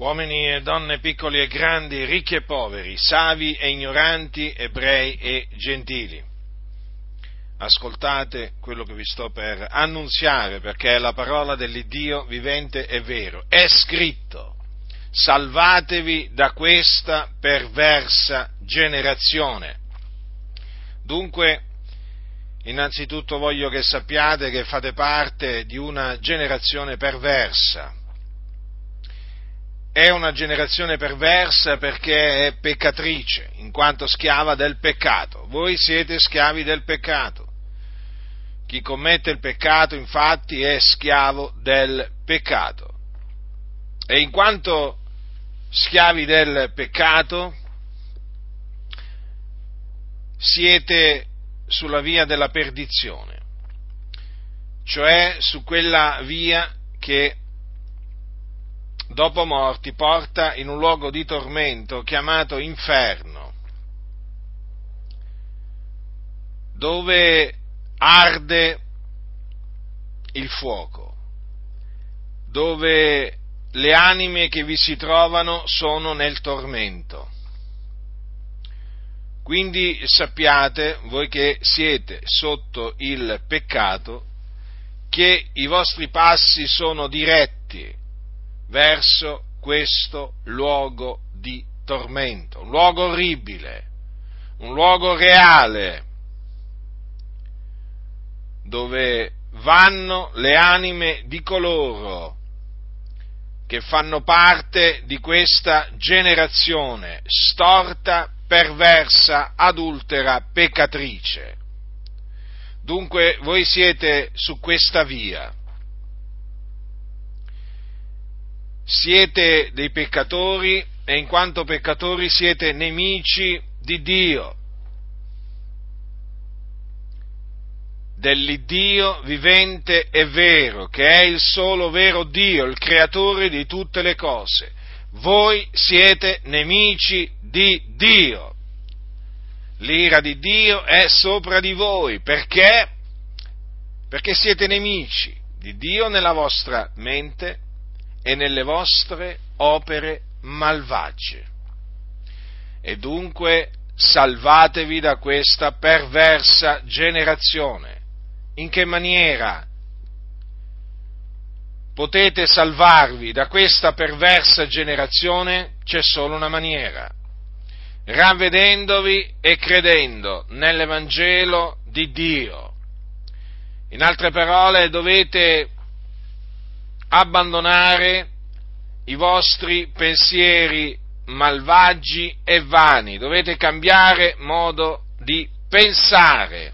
uomini e donne piccoli e grandi, ricchi e poveri, savi e ignoranti, ebrei e gentili. Ascoltate quello che vi sto per annunziare perché è la parola dell'Iddio vivente e vero. È scritto, salvatevi da questa perversa generazione. Dunque, innanzitutto voglio che sappiate che fate parte di una generazione perversa è una generazione perversa perché è peccatrice, in quanto schiava del peccato. Voi siete schiavi del peccato. Chi commette il peccato, infatti, è schiavo del peccato. E in quanto schiavi del peccato, siete sulla via della perdizione, cioè su quella via che dopo morti, porta in un luogo di tormento chiamato inferno, dove arde il fuoco, dove le anime che vi si trovano sono nel tormento. Quindi sappiate, voi che siete sotto il peccato, che i vostri passi sono diretti verso questo luogo di tormento, un luogo orribile, un luogo reale, dove vanno le anime di coloro che fanno parte di questa generazione storta, perversa, adultera, peccatrice. Dunque voi siete su questa via siete dei peccatori e in quanto peccatori siete nemici di Dio, dell'Iddio vivente e vero, che è il solo vero Dio, il creatore di tutte le cose. Voi siete nemici di Dio. L'ira di Dio è sopra di voi perché? Perché siete nemici di Dio nella vostra mente e nelle vostre opere malvagie. E dunque salvatevi da questa perversa generazione. In che maniera potete salvarvi da questa perversa generazione? C'è solo una maniera. Ravvedendovi e credendo nell'Evangelo di Dio. In altre parole, dovete abbandonare i vostri pensieri malvagi e vani, dovete cambiare modo di pensare,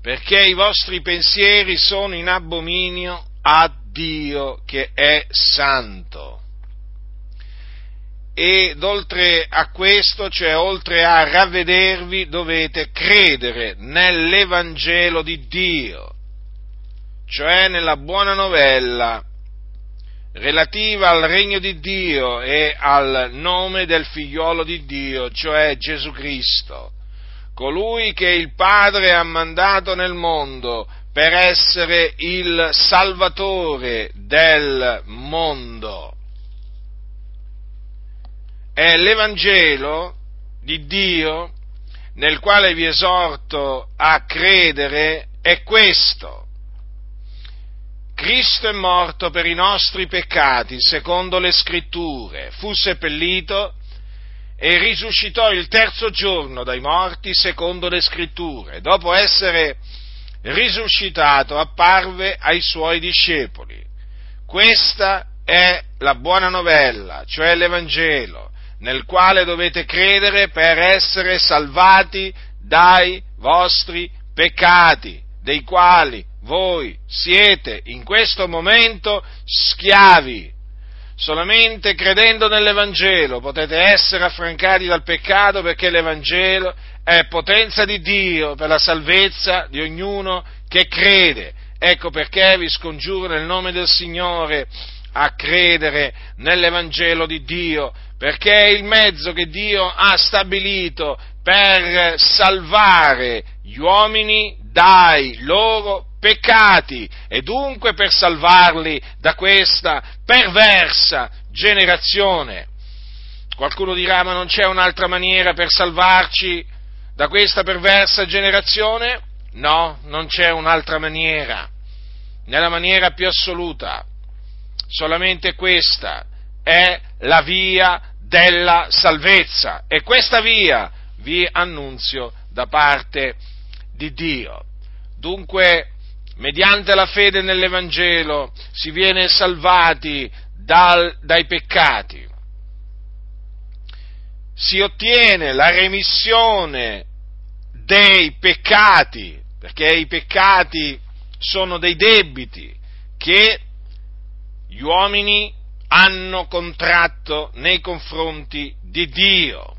perché i vostri pensieri sono in abominio a Dio che è santo. Ed oltre a questo, cioè oltre a ravvedervi, dovete credere nell'Evangelo di Dio cioè nella buona novella relativa al regno di Dio e al nome del figliolo di Dio, cioè Gesù Cristo, colui che il Padre ha mandato nel mondo per essere il Salvatore del mondo. È l'Evangelo di Dio nel quale vi esorto a credere è questo Cristo è morto per i nostri peccati, secondo le scritture, fu seppellito e risuscitò il terzo giorno dai morti, secondo le scritture. Dopo essere risuscitato, apparve ai suoi discepoli. Questa è la buona novella, cioè l'Evangelo, nel quale dovete credere per essere salvati dai vostri peccati, dei quali voi siete in questo momento schiavi. Solamente credendo nell'Evangelo potete essere affrancati dal peccato perché l'Evangelo è potenza di Dio per la salvezza di ognuno che crede. Ecco perché vi scongiuro nel nome del Signore a credere nell'Evangelo di Dio, perché è il mezzo che Dio ha stabilito per salvare gli uomini dai loro peccati e dunque per salvarli da questa perversa generazione. Qualcuno dirà ma non c'è un'altra maniera per salvarci da questa perversa generazione? No, non c'è un'altra maniera, nella maniera più assoluta. Solamente questa è la via della salvezza e questa via vi annunzio da parte di Dio. Dunque, mediante la fede nell'Evangelo si viene salvati dal, dai peccati, si ottiene la remissione dei peccati, perché i peccati sono dei debiti che gli uomini hanno contratto nei confronti di Dio.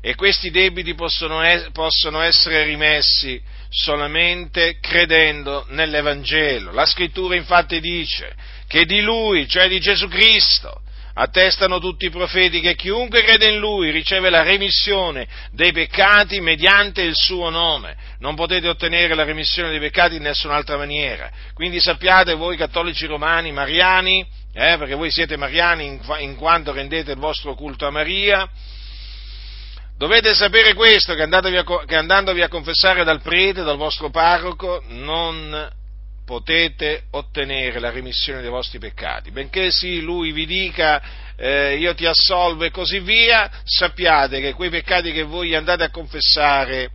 E questi debiti possono, possono essere rimessi solamente credendo nell'Evangelo. La scrittura infatti dice che di Lui, cioè di Gesù Cristo, attestano tutti i profeti che chiunque crede in Lui riceve la remissione dei peccati mediante il suo nome. Non potete ottenere la remissione dei peccati in nessun'altra maniera. Quindi sappiate voi cattolici romani, mariani, eh, perché voi siete mariani in, in quanto rendete il vostro culto a Maria, Dovete sapere questo, che a, che andandovi a confessare dal prete, dal vostro parroco, non potete ottenere la remissione dei vostri peccati. Benché sì, lui vi dica eh, io ti assolvo e così via, sappiate che quei peccati che voi andate a confessare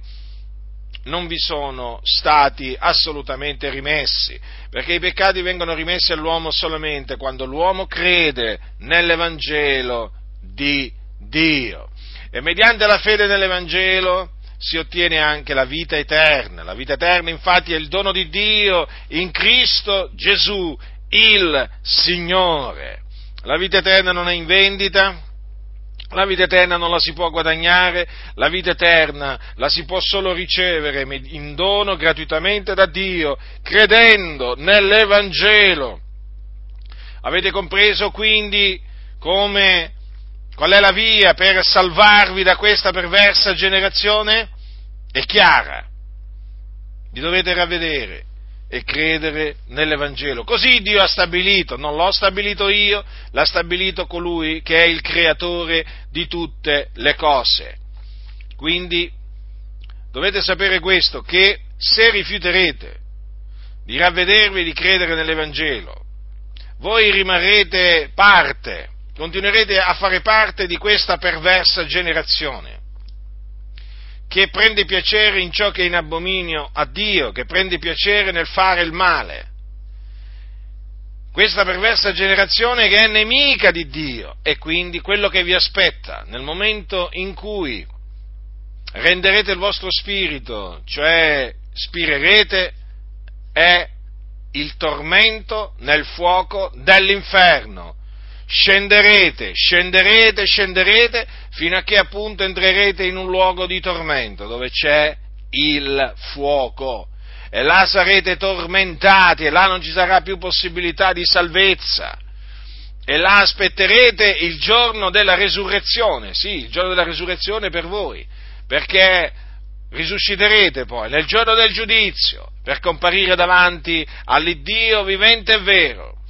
non vi sono stati assolutamente rimessi, perché i peccati vengono rimessi all'uomo solamente quando l'uomo crede nell'Evangelo di Dio. E mediante la fede nell'Evangelo si ottiene anche la vita eterna. La vita eterna infatti è il dono di Dio in Cristo Gesù, il Signore. La vita eterna non è in vendita, la vita eterna non la si può guadagnare, la vita eterna la si può solo ricevere in dono gratuitamente da Dio, credendo nell'Evangelo. Avete compreso quindi come Qual è la via per salvarvi da questa perversa generazione? È chiara. Vi dovete ravvedere e credere nell'Evangelo. Così Dio ha stabilito, non l'ho stabilito io, l'ha stabilito colui che è il creatore di tutte le cose. Quindi dovete sapere questo, che se rifiuterete di ravvedervi e di credere nell'Evangelo, voi rimarrete parte continuerete a fare parte di questa perversa generazione che prende piacere in ciò che è in abominio a Dio, che prende piacere nel fare il male. Questa perversa generazione che è nemica di Dio e quindi quello che vi aspetta nel momento in cui renderete il vostro spirito, cioè spirerete, è il tormento nel fuoco dell'inferno scenderete, scenderete, scenderete, fino a che appunto entrerete in un luogo di tormento, dove c'è il fuoco. E là sarete tormentati, e là non ci sarà più possibilità di salvezza. E là aspetterete il giorno della resurrezione, sì, il giorno della resurrezione per voi, perché risusciterete poi nel giorno del giudizio per comparire davanti all'Iddio vivente e vero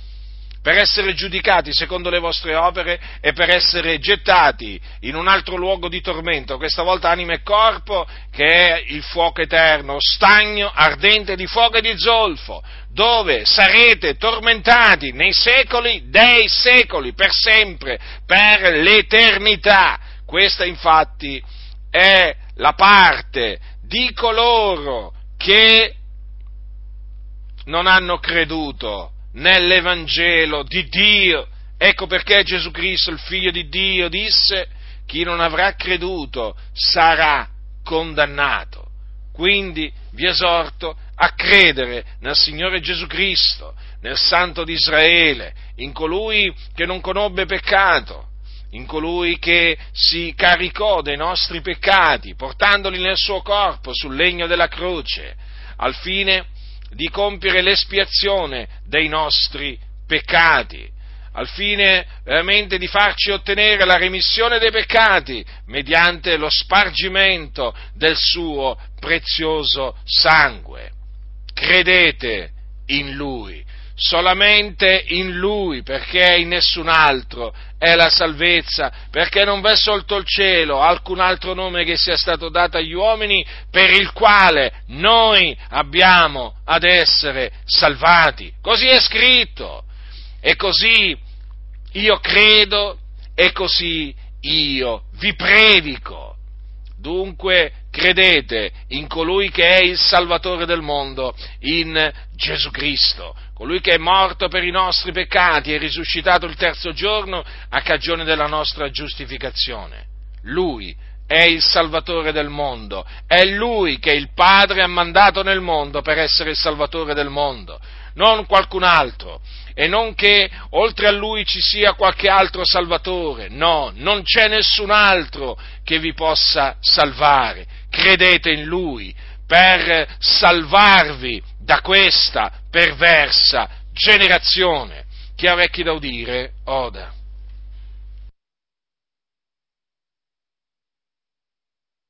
per essere giudicati secondo le vostre opere e per essere gettati in un altro luogo di tormento, questa volta anima e corpo, che è il fuoco eterno, stagno ardente di fuoco e di zolfo, dove sarete tormentati nei secoli dei secoli, per sempre, per l'eternità. Questa infatti è la parte di coloro che non hanno creduto nell'Evangelo di Dio. Ecco perché Gesù Cristo, il Figlio di Dio, disse, chi non avrà creduto sarà condannato. Quindi vi esorto a credere nel Signore Gesù Cristo, nel Santo di Israele, in colui che non conobbe peccato, in colui che si caricò dei nostri peccati, portandoli nel suo corpo sul legno della croce, al fine di compiere l'espiazione dei nostri peccati, al fine veramente di farci ottenere la remissione dei peccati mediante lo spargimento del suo prezioso sangue. credete in Lui, solamente in Lui, perché in nessun altro è la salvezza, perché non v'è sotto il cielo alcun altro nome che sia stato dato agli uomini per il quale noi abbiamo ad essere salvati. Così è scritto. E così io credo e così io vi predico. Dunque credete in colui che è il Salvatore del mondo, in Gesù Cristo, colui che è morto per i nostri peccati e risuscitato il terzo giorno a cagione della nostra giustificazione. Lui è il Salvatore del mondo, è Lui che il Padre ha mandato nel mondo per essere il Salvatore del mondo, non qualcun altro e non che oltre a lui ci sia qualche altro salvatore, no, non c'è nessun altro che vi possa salvare, credete in lui per salvarvi da questa perversa generazione. Chi ha orecchi da udire, oda.